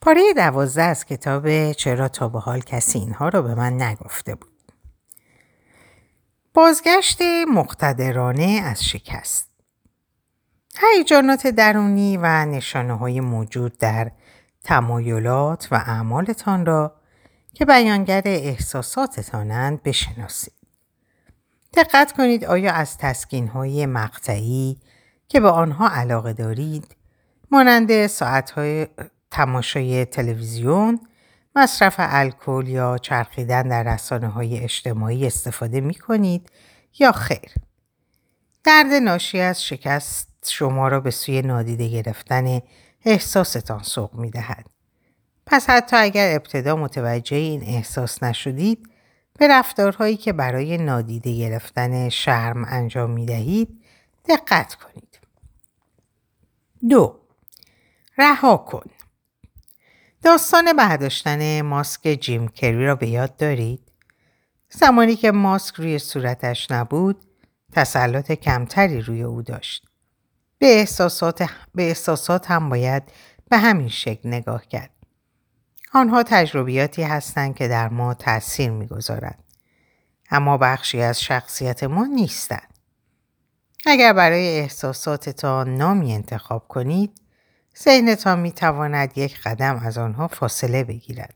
پاره دوازده از کتاب چرا تا به حال کسی اینها را به من نگفته بود. بازگشت مقتدرانه از شکست هیجانات درونی و نشانه های موجود در تمایلات و اعمالتان را که بیانگر احساساتتانند بشناسید. دقت کنید آیا از تسکین های مقطعی که به آنها علاقه دارید مانند ساعت تماشای تلویزیون، مصرف الکل یا چرخیدن در رسانه های اجتماعی استفاده می کنید یا خیر. درد ناشی از شکست شما را به سوی نادیده گرفتن احساستان سوق می دهد. پس حتی اگر ابتدا متوجه این احساس نشدید به رفتارهایی که برای نادیده گرفتن شرم انجام می دهید دقت کنید. دو رها کن داستان برداشتن ماسک جیم کری را به یاد دارید؟ زمانی که ماسک روی صورتش نبود تسلط کمتری روی او داشت. به احساسات, به احساسات هم باید به همین شکل نگاه کرد. آنها تجربیاتی هستند که در ما تاثیر می‌گذارند. اما بخشی از شخصیت ما نیستند. اگر برای احساساتتان نامی انتخاب کنید، ذهنتان می تواند یک قدم از آنها فاصله بگیرد.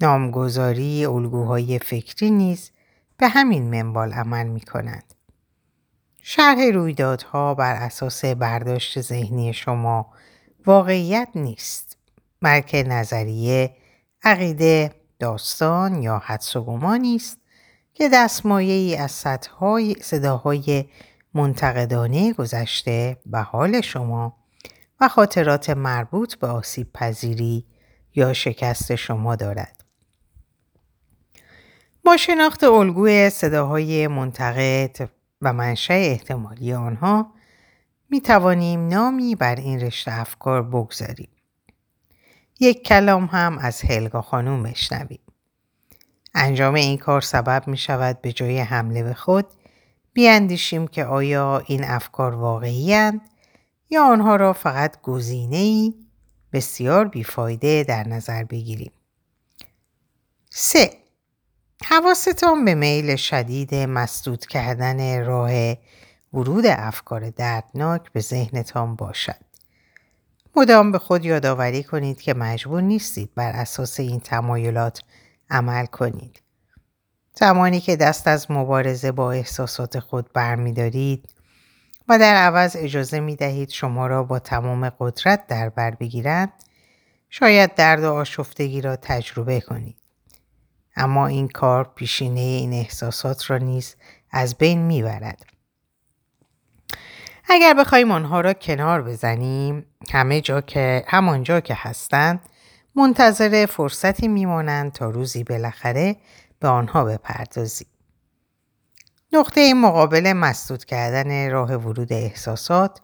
نامگذاری الگوهای فکری نیز به همین منبال عمل می کنند. شرح رویدادها بر اساس برداشت ذهنی شما واقعیت نیست بلکه نظریه عقیده داستان یا حدس و گمانی است که دستمایه ای از صداهای منتقدانه گذشته به حال شما و خاطرات مربوط به آسیب پذیری یا شکست شما دارد. با شناخت الگوی صداهای منتقد و منشأ احتمالی آنها می توانیم نامی بر این رشته افکار بگذاریم. یک کلام هم از هلگا خانوم بشنویم. انجام این کار سبب می شود به جای حمله به خود بیاندیشیم که آیا این افکار واقعی هند یا آنها را فقط گزینه بسیار بیفایده در نظر بگیریم. 3. حواستان به میل شدید مسدود کردن راه ورود افکار دردناک به ذهنتان باشد. مدام به خود یادآوری کنید که مجبور نیستید بر اساس این تمایلات عمل کنید. زمانی که دست از مبارزه با احساسات خود برمیدارید و در عوض اجازه می دهید شما را با تمام قدرت در بر بگیرند شاید درد و آشفتگی را تجربه کنید. اما این کار پیشینه این احساسات را نیز از بین می‌برد. اگر بخوایم آنها را کنار بزنیم همه جا که همانجا که هستند منتظر فرصتی میمانند تا روزی بالاخره به آنها بپردازیم. نقطه مقابل مسدود کردن راه ورود احساسات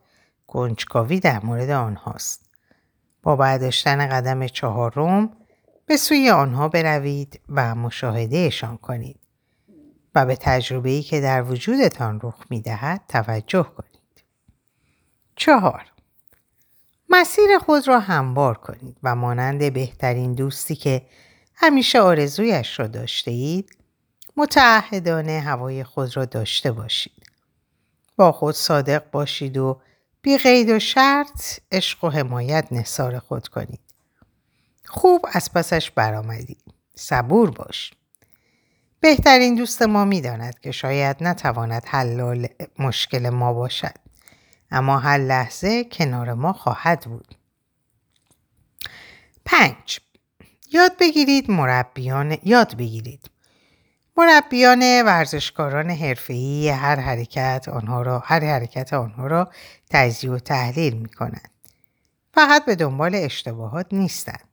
گنجکاوی در مورد آنهاست. با برداشتن قدم چهارم به سوی آنها بروید و مشاهدهشان کنید و به تجربه‌ای که در وجودتان رخ می‌دهد توجه کنید. چهار مسیر خود را هموار کنید و مانند بهترین دوستی که همیشه آرزویش را داشته اید متعهدانه هوای خود را داشته باشید. با خود صادق باشید و بی قید و شرط عشق و حمایت نصار خود کنید. خوب از پسش برآمدی. صبور باش. بهترین دوست ما می‌داند که شاید نتواند حل مشکل ما باشد. اما هر لحظه کنار ما خواهد بود. پنج یاد بگیرید مربیان یاد بگیرید. مربیان ورزشکاران حرفه‌ای هر حرکت آنها را هر حرکت آنها را تجزیه و تحلیل می کنند. فقط به دنبال اشتباهات نیستند.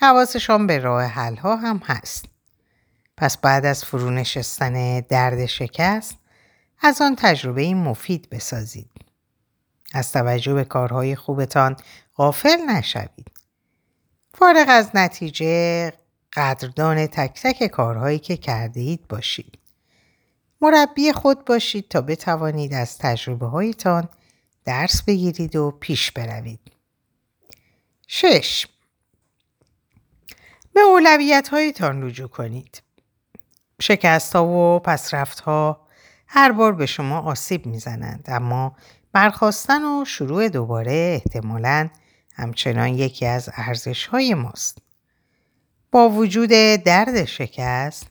حواسشان به راه حل ها هم هست. پس بعد از فرو نشستن درد شکست از آن تجربه مفید بسازید. از توجه به کارهای خوبتان غافل نشوید. فارغ از نتیجه قدردان تک تک کارهایی که کرده اید باشید. مربی خود باشید تا بتوانید از تجربه هایتان درس بگیرید و پیش بروید. شش به اولویت هایتان رجوع کنید. شکست ها و پسرفت ها هر بار به شما آسیب می‌زنند اما برخواستن و شروع دوباره احتمالا همچنان یکی از ارزش های ماست. با وجود درد شکست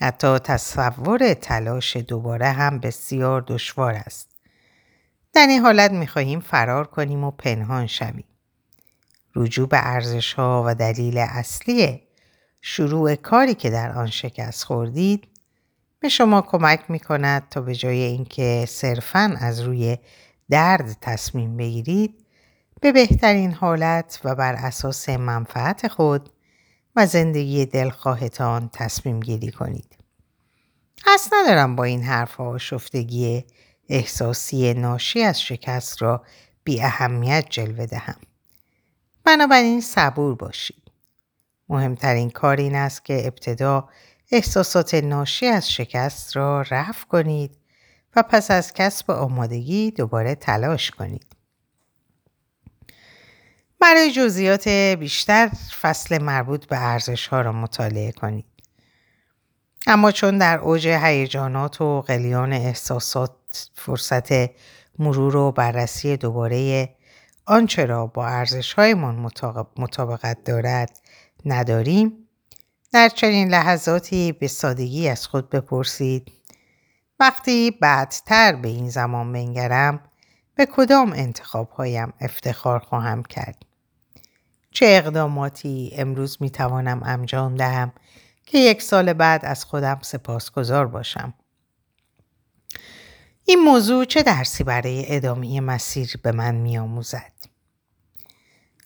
حتی تصور تلاش دوباره هم بسیار دشوار است. در این حالت می‌خواهیم فرار کنیم و پنهان شویم. رجوع به ارزش ها و دلیل اصلی شروع کاری که در آن شکست خوردید به شما کمک می کند تا به جای اینکه صرفا از روی درد تصمیم بگیرید به بهترین حالت و بر اساس منفعت خود و زندگی دلخواهتان تصمیم گیری کنید. قصد ندارم با این حرفها شفتگی احساسی ناشی از شکست را بی اهمیت جلوه دهم. بنابراین صبور باشید. مهمترین کار این است که ابتدا احساسات ناشی از شکست را رفع کنید و پس از کسب آمادگی دوباره تلاش کنید. برای جزئیات بیشتر فصل مربوط به ارزش ها را مطالعه کنید. اما چون در اوج هیجانات و قلیان احساسات فرصت مرور و بررسی دوباره آنچه را با ارزش هایمان مطابقت دارد نداریم در چنین لحظاتی به سادگی از خود بپرسید وقتی بعدتر به این زمان بنگرم به کدام انتخاب هایم افتخار خواهم کرد چه اقداماتی امروز می توانم انجام دهم که یک سال بعد از خودم سپاسگزار باشم. این موضوع چه درسی برای ادامه مسیر به من می آموزد؟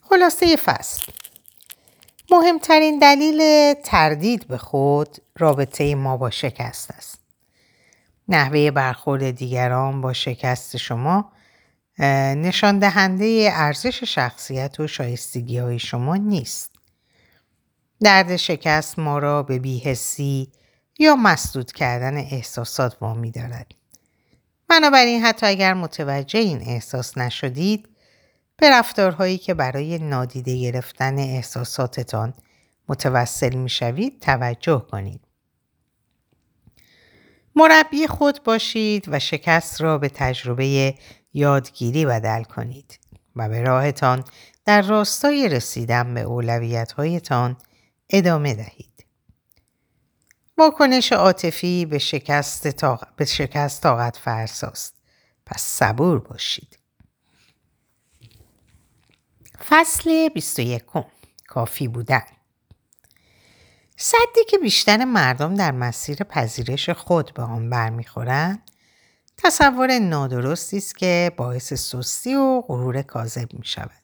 خلاصه فصل مهمترین دلیل تردید به خود رابطه ما با شکست است. نحوه برخورد دیگران با شکست شما نشان دهنده ارزش شخصیت و شایستگی های شما نیست. درد شکست ما را به بیهسی یا مسدود کردن احساسات وامی دارد. بنابراین حتی اگر متوجه این احساس نشدید به رفتارهایی که برای نادیده گرفتن احساساتتان متوسل می شوید توجه کنید. مربی خود باشید و شکست را به تجربه یادگیری بدل کنید و به راهتان در راستای رسیدن به اولویت هایتان ادامه دهید. واکنش عاطفی به شکست, طاق... به شکست طاقت فرساست. پس صبور باشید. فصل 21 کافی بودن صدی که بیشتر مردم در مسیر پذیرش خود به آن برمیخورند تصور نادرستی است که باعث سستی و غرور کاذب می شود.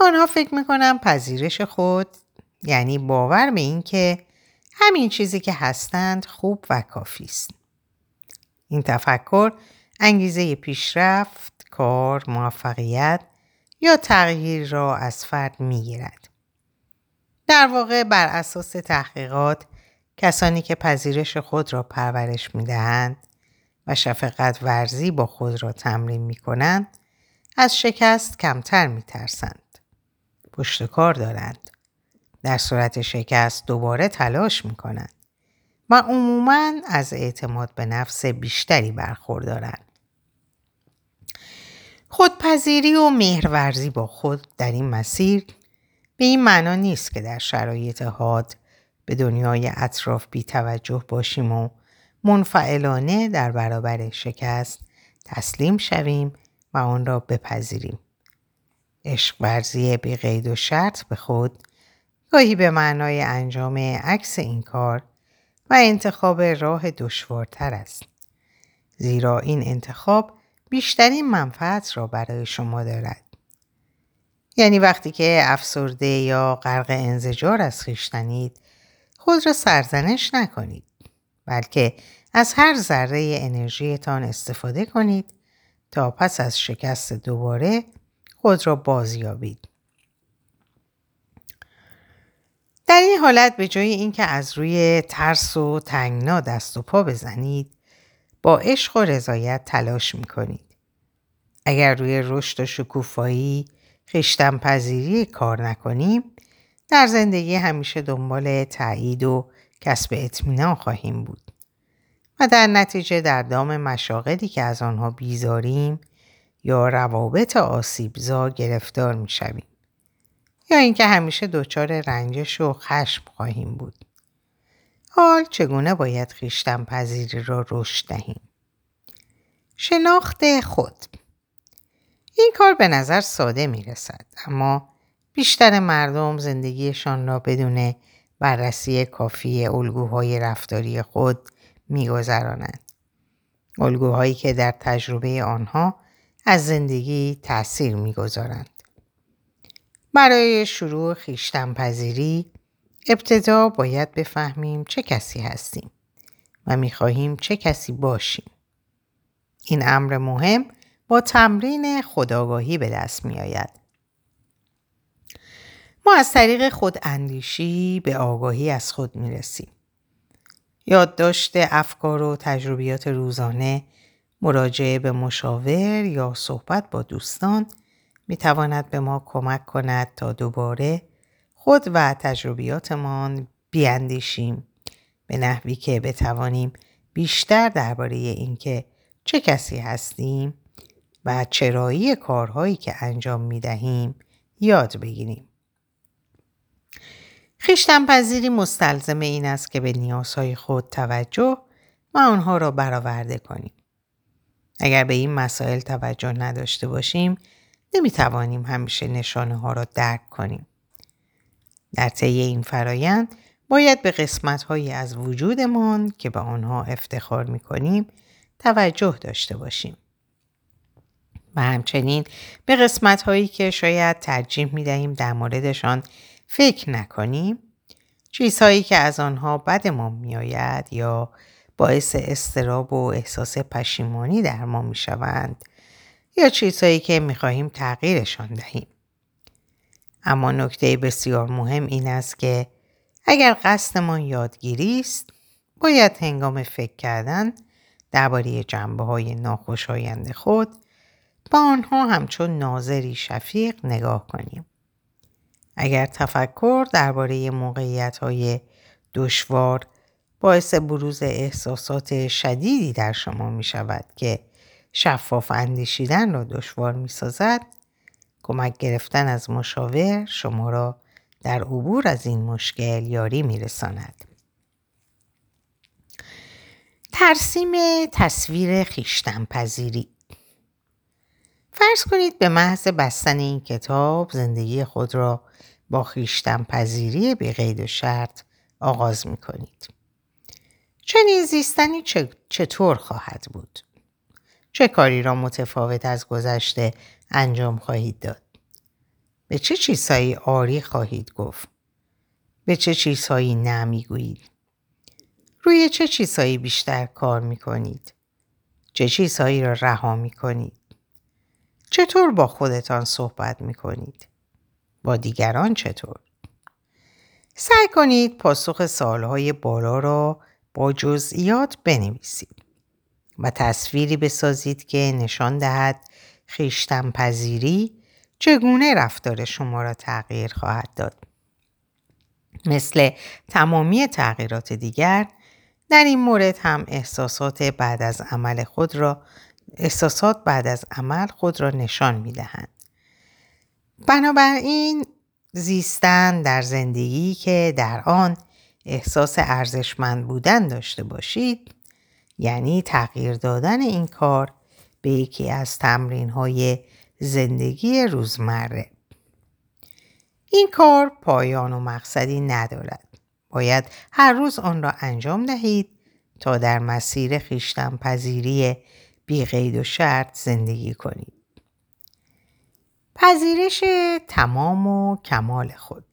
آنها فکر می کنم پذیرش خود یعنی باور به این که همین چیزی که هستند خوب و کافی است. این تفکر انگیزه پیشرفت، کار، موفقیت یا تغییر را از فرد می گیرد. در واقع بر اساس تحقیقات کسانی که پذیرش خود را پرورش می دهند و شفقت ورزی با خود را تمرین می کنند از شکست کمتر می ترسند. پشتکار دارند. در صورت شکست دوباره تلاش می کنند و عموماً از اعتماد به نفس بیشتری برخوردارند. خودپذیری و مهرورزی با خود در این مسیر به این معنا نیست که در شرایط حاد به دنیای اطراف بی توجه باشیم و منفعلانه در برابر شکست تسلیم شویم و آن را بپذیریم. عشق ورزی بی قید و شرط به خود گاهی به معنای انجام عکس این کار و انتخاب راه دشوارتر است. زیرا این انتخاب بیشترین منفعت را برای شما دارد. یعنی وقتی که افسرده یا غرق انزجار از خیشتنید خود را سرزنش نکنید بلکه از هر ذره انرژیتان استفاده کنید تا پس از شکست دوباره خود را بازیابید. در این حالت به جای اینکه از روی ترس و تنگنا دست و پا بزنید با عشق و رضایت تلاش می کنید. اگر روی رشد و شکوفایی خشتن پذیری کار نکنیم در زندگی همیشه دنبال تایید و کسب اطمینان خواهیم بود و در نتیجه در دام مشاغلی که از آنها بیزاریم یا روابط آسیبزا گرفتار می شویم. یا اینکه همیشه دچار رنجش و خشم خواهیم بود. حال چگونه باید خیشتن پذیری را رشد دهیم؟ شناخت خود این کار به نظر ساده می رسد اما بیشتر مردم زندگیشان را بدون بررسی کافی الگوهای رفتاری خود میگذرانند. الگوهایی که در تجربه آنها از زندگی تأثیر می‌گذارند. برای شروع خیشتن پذیری ابتدا باید بفهمیم چه کسی هستیم و می‌خواهیم چه کسی باشیم. این امر مهم با تمرین خداگاهی به دست می آید. از طریق خود اندیشی به آگاهی از خود می رسیم. یادداشت افکار و تجربیات روزانه مراجعه به مشاور یا صحبت با دوستان می تواند به ما کمک کند تا دوباره خود و تجربیاتمان بیاندیشیم به نحوی که بتوانیم بیشتر درباره اینکه چه کسی هستیم و چرایی کارهایی که انجام می دهیم یاد بگیریم. خیشتن پذیری مستلزم این است که به نیازهای خود توجه و آنها را برآورده کنیم. اگر به این مسائل توجه نداشته باشیم نمی توانیم همیشه نشانه ها را درک کنیم. در طی این فرایند باید به قسمت هایی از وجودمان که به آنها افتخار می کنیم توجه داشته باشیم. و همچنین به قسمت هایی که شاید ترجیح می دهیم در موردشان فکر نکنیم چیزهایی که از آنها بدمان میآید یا باعث استراب و احساس پشیمانی در ما می شوند یا چیزهایی که می خواهیم تغییرشان دهیم. اما نکته بسیار مهم این است که اگر قصدمان یادگیری است باید هنگام فکر کردن درباره جنبه های ناخوشایند خود با آنها همچون ناظری شفیق نگاه کنیم. اگر تفکر درباره موقعیت های دشوار باعث بروز احساسات شدیدی در شما می شود که شفاف اندیشیدن را دشوار می سازد کمک گرفتن از مشاور شما را در عبور از این مشکل یاری می رساند. ترسیم تصویر خیشتن پذیری فرض کنید به محض بستن این کتاب زندگی خود را با خیشتن پذیری به قید و شرط آغاز می کنید. چنین زیستنی چطور خواهد بود؟ چه کاری را متفاوت از گذشته انجام خواهید داد؟ به چه چیزهایی آری خواهید گفت؟ به چه چیزهایی نمی‌گویید؟ روی چه چیزهایی بیشتر کار می کنید؟ چه چیزهایی را رها می کنید؟ چطور با خودتان صحبت می کنید؟ با دیگران چطور؟ سعی کنید پاسخ سالهای بالا را با جزئیات بنویسید و تصویری بسازید که نشان دهد خیشتن پذیری چگونه رفتار شما را تغییر خواهد داد. مثل تمامی تغییرات دیگر در این مورد هم احساسات بعد از عمل خود را احساسات بعد از عمل خود را نشان می دهند. بنابراین زیستن در زندگی که در آن احساس ارزشمند بودن داشته باشید یعنی تغییر دادن این کار به یکی از تمرین های زندگی روزمره. این کار پایان و مقصدی ندارد. باید هر روز آن را انجام دهید تا در مسیر خیشتن پذیری بی قید و شرط زندگی کنید. پذیرش تمام و کمال خود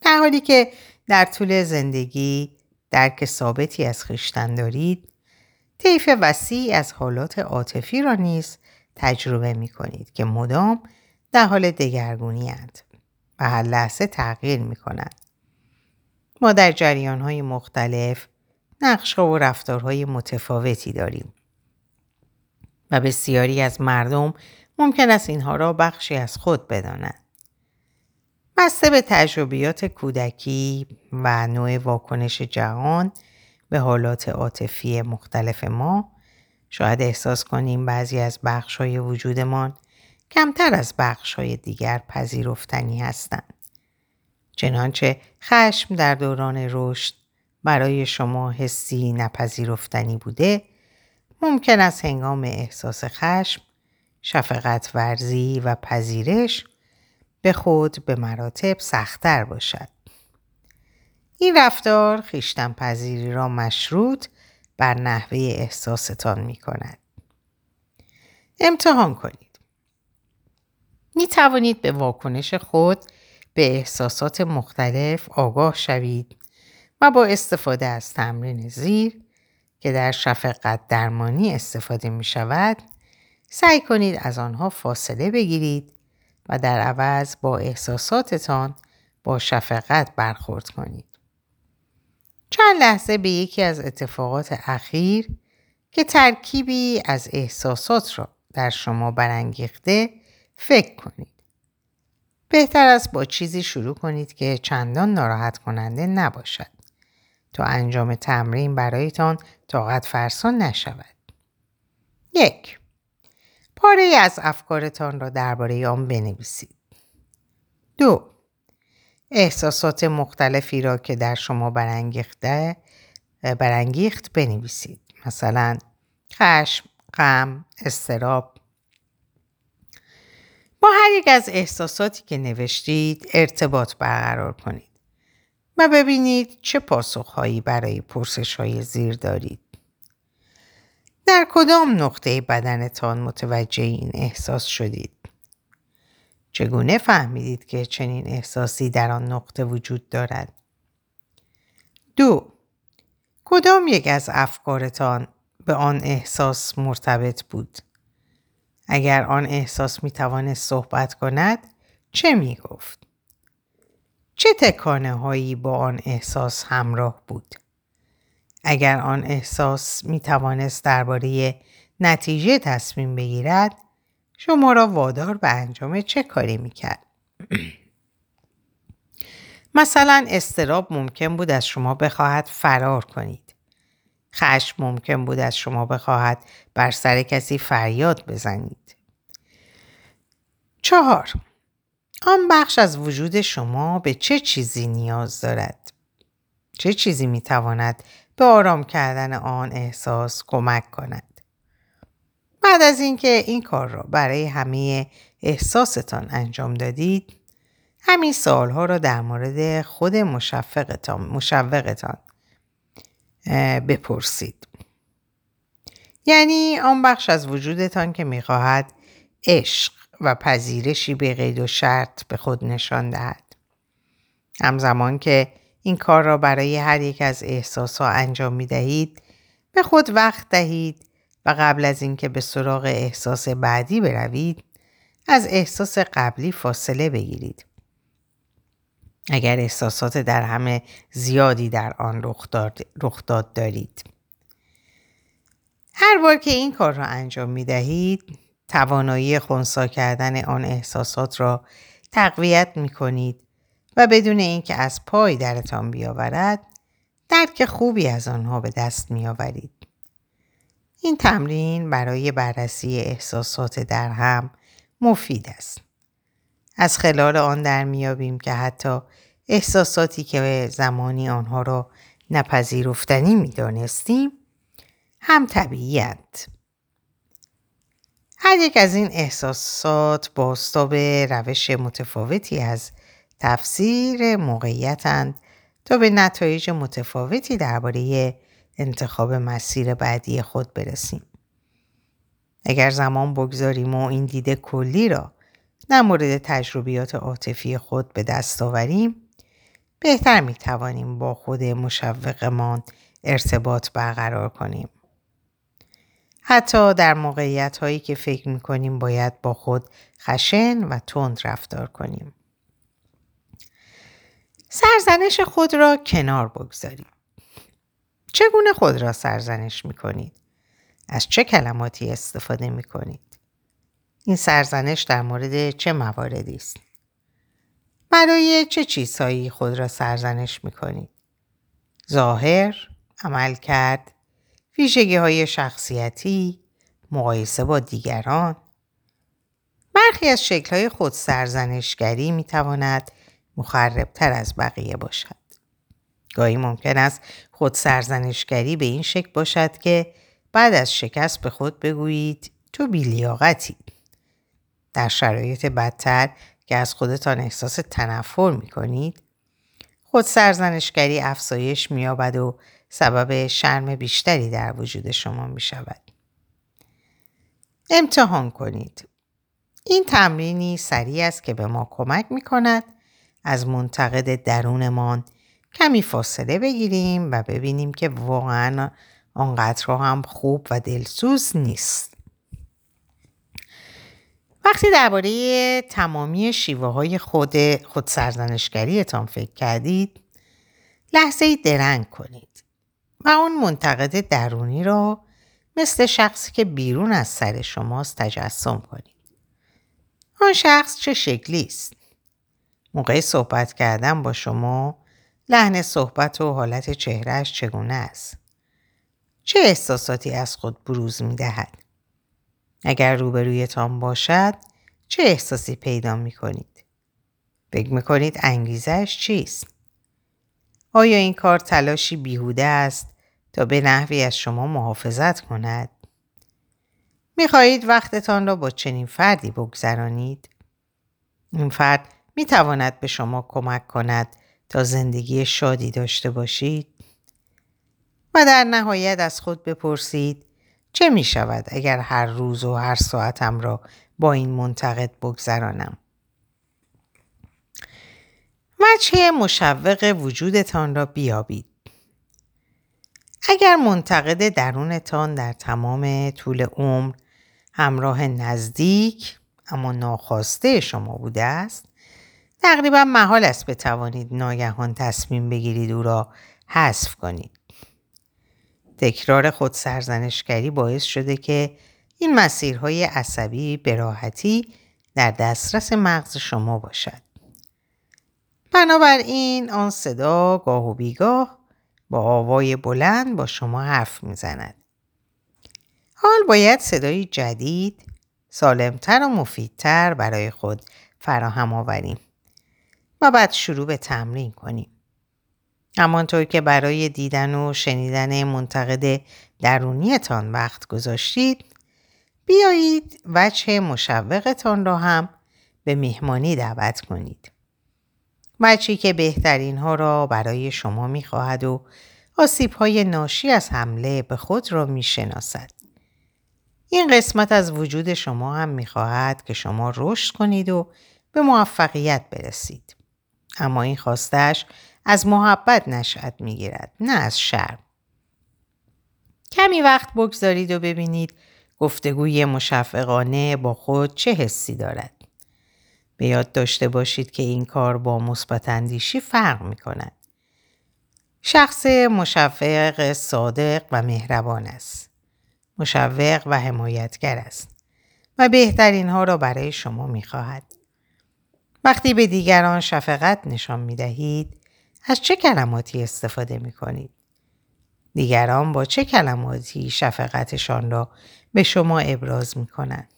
در حالی که در طول زندگی درک ثابتی از خیشتن دارید طیف وسیعی از حالات عاطفی را نیز تجربه می کنید که مدام در حال دگرگونی هند و هر لحظه تغییر می کنند. ما در جریان های مختلف نقش و رفتارهای متفاوتی داریم و بسیاری از مردم ممکن است اینها را بخشی از خود بدانند. بسته به تجربیات کودکی و نوع واکنش جهان به حالات عاطفی مختلف ما شاید احساس کنیم بعضی از بخش های وجودمان کمتر از بخش های دیگر پذیرفتنی هستند. چنانچه خشم در دوران رشد برای شما حسی نپذیرفتنی بوده ممکن است هنگام احساس خشم شفقت ورزی و پذیرش به خود به مراتب سختتر باشد. این رفتار خیشتن پذیری را مشروط بر نحوه احساستان می کند. امتحان کنید. می توانید به واکنش خود به احساسات مختلف آگاه شوید و با استفاده از تمرین زیر که در شفقت درمانی استفاده می شود سعی کنید از آنها فاصله بگیرید و در عوض با احساساتتان با شفقت برخورد کنید. چند لحظه به یکی از اتفاقات اخیر که ترکیبی از احساسات را در شما برانگیخته فکر کنید. بهتر است با چیزی شروع کنید که چندان ناراحت کننده نباشد تا انجام تمرین برایتان طاقت فرسان نشود. یک پاره از افکارتان را درباره آن بنویسید. دو احساسات مختلفی را که در شما برانگیخته برانگیخت بنویسید. مثلا خشم، غم، استراب. با هر یک از احساساتی که نوشتید ارتباط برقرار کنید و ببینید چه پاسخهایی برای پرسش های زیر دارید. در کدام نقطه بدنتان متوجه این احساس شدید؟ چگونه فهمیدید که چنین احساسی در آن نقطه وجود دارد؟ دو کدام یک از افکارتان به آن احساس مرتبط بود؟ اگر آن احساس می توانست صحبت کند چه می گفت؟ چه تکانه هایی با آن احساس همراه بود؟ اگر آن احساس می توانست درباره نتیجه تصمیم بگیرد شما را وادار به انجام چه کاری می کرد؟ مثلا استراب ممکن بود از شما بخواهد فرار کنید. خشم ممکن بود از شما بخواهد بر سر کسی فریاد بزنید. چهار آن بخش از وجود شما به چه چیزی نیاز دارد؟ چه چیزی می تواند به آرام کردن آن احساس کمک کند. بعد از اینکه این کار را برای همه احساستان انجام دادید همین سالها را در مورد خود مشفقتان, مشوقتان بپرسید. یعنی آن بخش از وجودتان که می‌خواهد عشق و پذیرشی به قید و شرط به خود نشان دهد. همزمان که این کار را برای هر یک از احساس ها انجام می دهید به خود وقت دهید و قبل از اینکه به سراغ احساس بعدی بروید از احساس قبلی فاصله بگیرید. اگر احساسات در همه زیادی در آن رخ داد دارید. هر بار که این کار را انجام می دهید توانایی خونسا کردن آن احساسات را تقویت می کنید و بدون اینکه از پای درتان بیاورد درک خوبی از آنها به دست می آورید. این تمرین برای بررسی احساسات در هم مفید است. از خلال آن در میابیم که حتی احساساتی که زمانی آنها را نپذیرفتنی می‌دانستیم هم طبیعیت. هر یک از این احساسات باستاب روش متفاوتی از تفسیر موقعیتند تا به نتایج متفاوتی درباره انتخاب مسیر بعدی خود برسیم. اگر زمان بگذاریم و این دیده کلی را در مورد تجربیات عاطفی خود به دست آوریم بهتر می توانیم با خود مشوقمان ارتباط برقرار کنیم. حتی در موقعیت هایی که فکر می کنیم باید با خود خشن و تند رفتار کنیم. سرزنش خود را کنار بگذارید. چگونه خود را سرزنش می کنید؟ از چه کلماتی استفاده می کنید؟ این سرزنش در مورد چه مواردی است؟ برای چه چیزهایی خود را سرزنش می کنید؟ ظاهر، عمل کرد، ویژگی های شخصیتی، مقایسه با دیگران. برخی از شکل های خود سرزنشگری می تواند مخربتر از بقیه باشد. گاهی ممکن است خود سرزنشگری به این شکل باشد که بعد از شکست به خود بگویید تو بیلیاقتی. در شرایط بدتر که از خودتان احساس تنفر می کنید خود سرزنشگری افزایش مییابد و سبب شرم بیشتری در وجود شما می شود. امتحان کنید. این تمرینی سریع است که به ما کمک می کند از منتقد درونمان کمی فاصله بگیریم و ببینیم که واقعا آنقدر هم خوب و دلسوز نیست. وقتی درباره تمامی شیوه های خود خود سرزنشگریتان فکر کردید لحظه ای درنگ کنید و اون منتقد درونی را مثل شخصی که بیرون از سر شماست تجسم کنید. آن شخص چه شکلی است؟ موقع صحبت کردن با شما لحن صحبت و حالت چهرهش چگونه است؟ چه احساساتی از خود بروز می دهد؟ اگر روبرویتان باشد چه احساسی پیدا می کنید؟ فکر می کنید انگیزش چیست؟ آیا این کار تلاشی بیهوده است تا به نحوی از شما محافظت کند؟ می خواهید وقتتان را با چنین فردی بگذرانید؟ این فرد می تواند به شما کمک کند تا زندگی شادی داشته باشید؟ و در نهایت از خود بپرسید چه می شود اگر هر روز و هر ساعتم را با این منتقد بگذرانم؟ وجه مشوق وجودتان را بیابید. اگر منتقد درونتان در تمام طول عمر همراه نزدیک اما ناخواسته شما بوده است تقریبا محال است بتوانید ناگهان تصمیم بگیرید او را حذف کنید. تکرار خود سرزنشگری باعث شده که این مسیرهای عصبی به راحتی در دسترس مغز شما باشد. بنابراین آن صدا گاه و بیگاه با آوای بلند با شما حرف می‌زند. حال باید صدایی جدید، سالمتر و مفیدتر برای خود فراهم آوریم و بعد شروع به تمرین کنیم. همانطور که برای دیدن و شنیدن منتقد درونیتان وقت گذاشتید بیایید وجه مشوقتان را هم به مهمانی دعوت کنید. وجهی که بهترین ها را برای شما می خواهد و آسیب های ناشی از حمله به خود را می شناسد. این قسمت از وجود شما هم می خواهد که شما رشد کنید و به موفقیت برسید. اما این خواستش از محبت نشأت می‌گیرد نه از شرم کمی وقت بگذارید و ببینید گفتگوی مشفقانه با خود چه حسی دارد به یاد داشته باشید که این کار با مثبت اندیشی فرق می کند. شخص مشفق صادق و مهربان است. مشوق و حمایتگر است و بهترین ها را برای شما می خواهد. وقتی به دیگران شفقت نشان می دهید از چه کلماتی استفاده می کنید؟ دیگران با چه کلماتی شفقتشان را به شما ابراز می کنند؟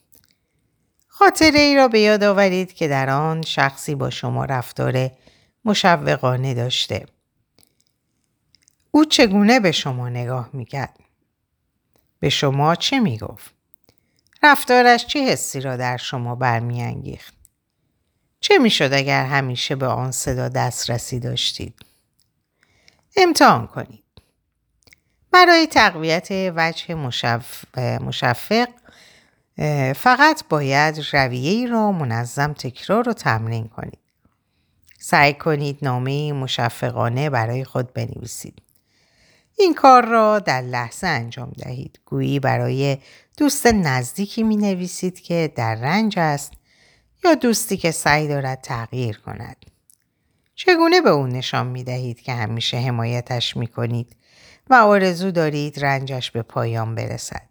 خاطره ای را به یاد آورید که در آن شخصی با شما رفتار مشوقانه داشته. او چگونه به شما نگاه می‌کرد؟ به شما چه می‌گفت؟ رفتارش چه حسی را در شما برمیانگیخت؟ چه می‌شد اگر همیشه به آن صدا دسترسی داشتید؟ امتحان کنید. برای تقویت وجه مشف... مشفق فقط باید رویه را منظم تکرار و تمرین کنید. سعی کنید نامه مشفقانه برای خود بنویسید. این کار را در لحظه انجام دهید. گویی برای دوست نزدیکی می نویسید که در رنج است یا دوستی که سعی دارد تغییر کند. چگونه به او نشان می دهید که همیشه حمایتش می کنید و آرزو دارید رنجش به پایان برسد.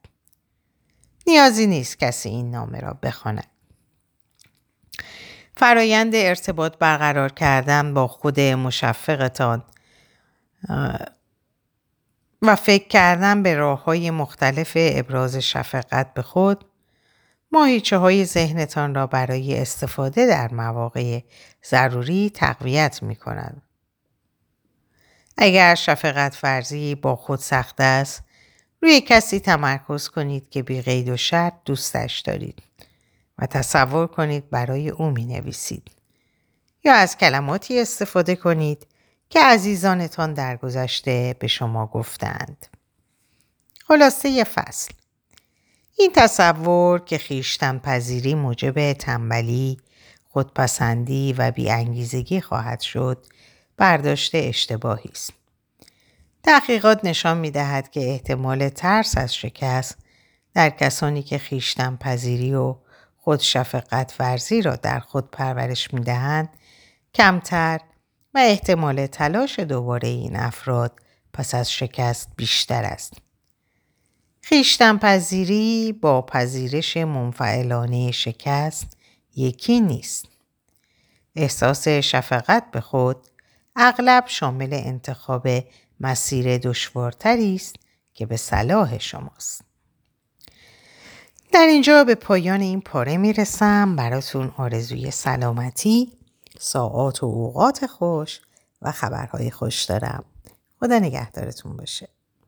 نیازی نیست کسی این نامه را بخواند. فرایند ارتباط برقرار کردن با خود مشفقتان و فکر کردن به راه های مختلف ابراز شفقت به خود ماهیچه های ذهنتان را برای استفاده در مواقع ضروری تقویت می کند. اگر شفقت فرزی با خود سخت است روی کسی تمرکز کنید که بی قید و شرط دوستش دارید و تصور کنید برای او می نویسید. یا از کلماتی استفاده کنید که عزیزانتان در گذشته به شما گفتند. خلاصه فصل این تصور که خیشتن پذیری موجب تنبلی، خودپسندی و بیانگیزگی خواهد شد برداشت اشتباهی است. تحقیقات نشان می دهد که احتمال ترس از شکست در کسانی که خیشتن پذیری و خود شفقت ورزی را در خود پرورش می دهند کمتر و احتمال تلاش دوباره این افراد پس از شکست بیشتر است. خیشتن پذیری با پذیرش منفعلانه شکست یکی نیست. احساس شفقت به خود اغلب شامل انتخاب مسیر دشوارتری است که به صلاح شماست. در اینجا به پایان این پاره می‌رسم براتون آرزوی سلامتی، ساعات و اوقات خوش و خبرهای خوش دارم. خدا نگهدارتون باشه.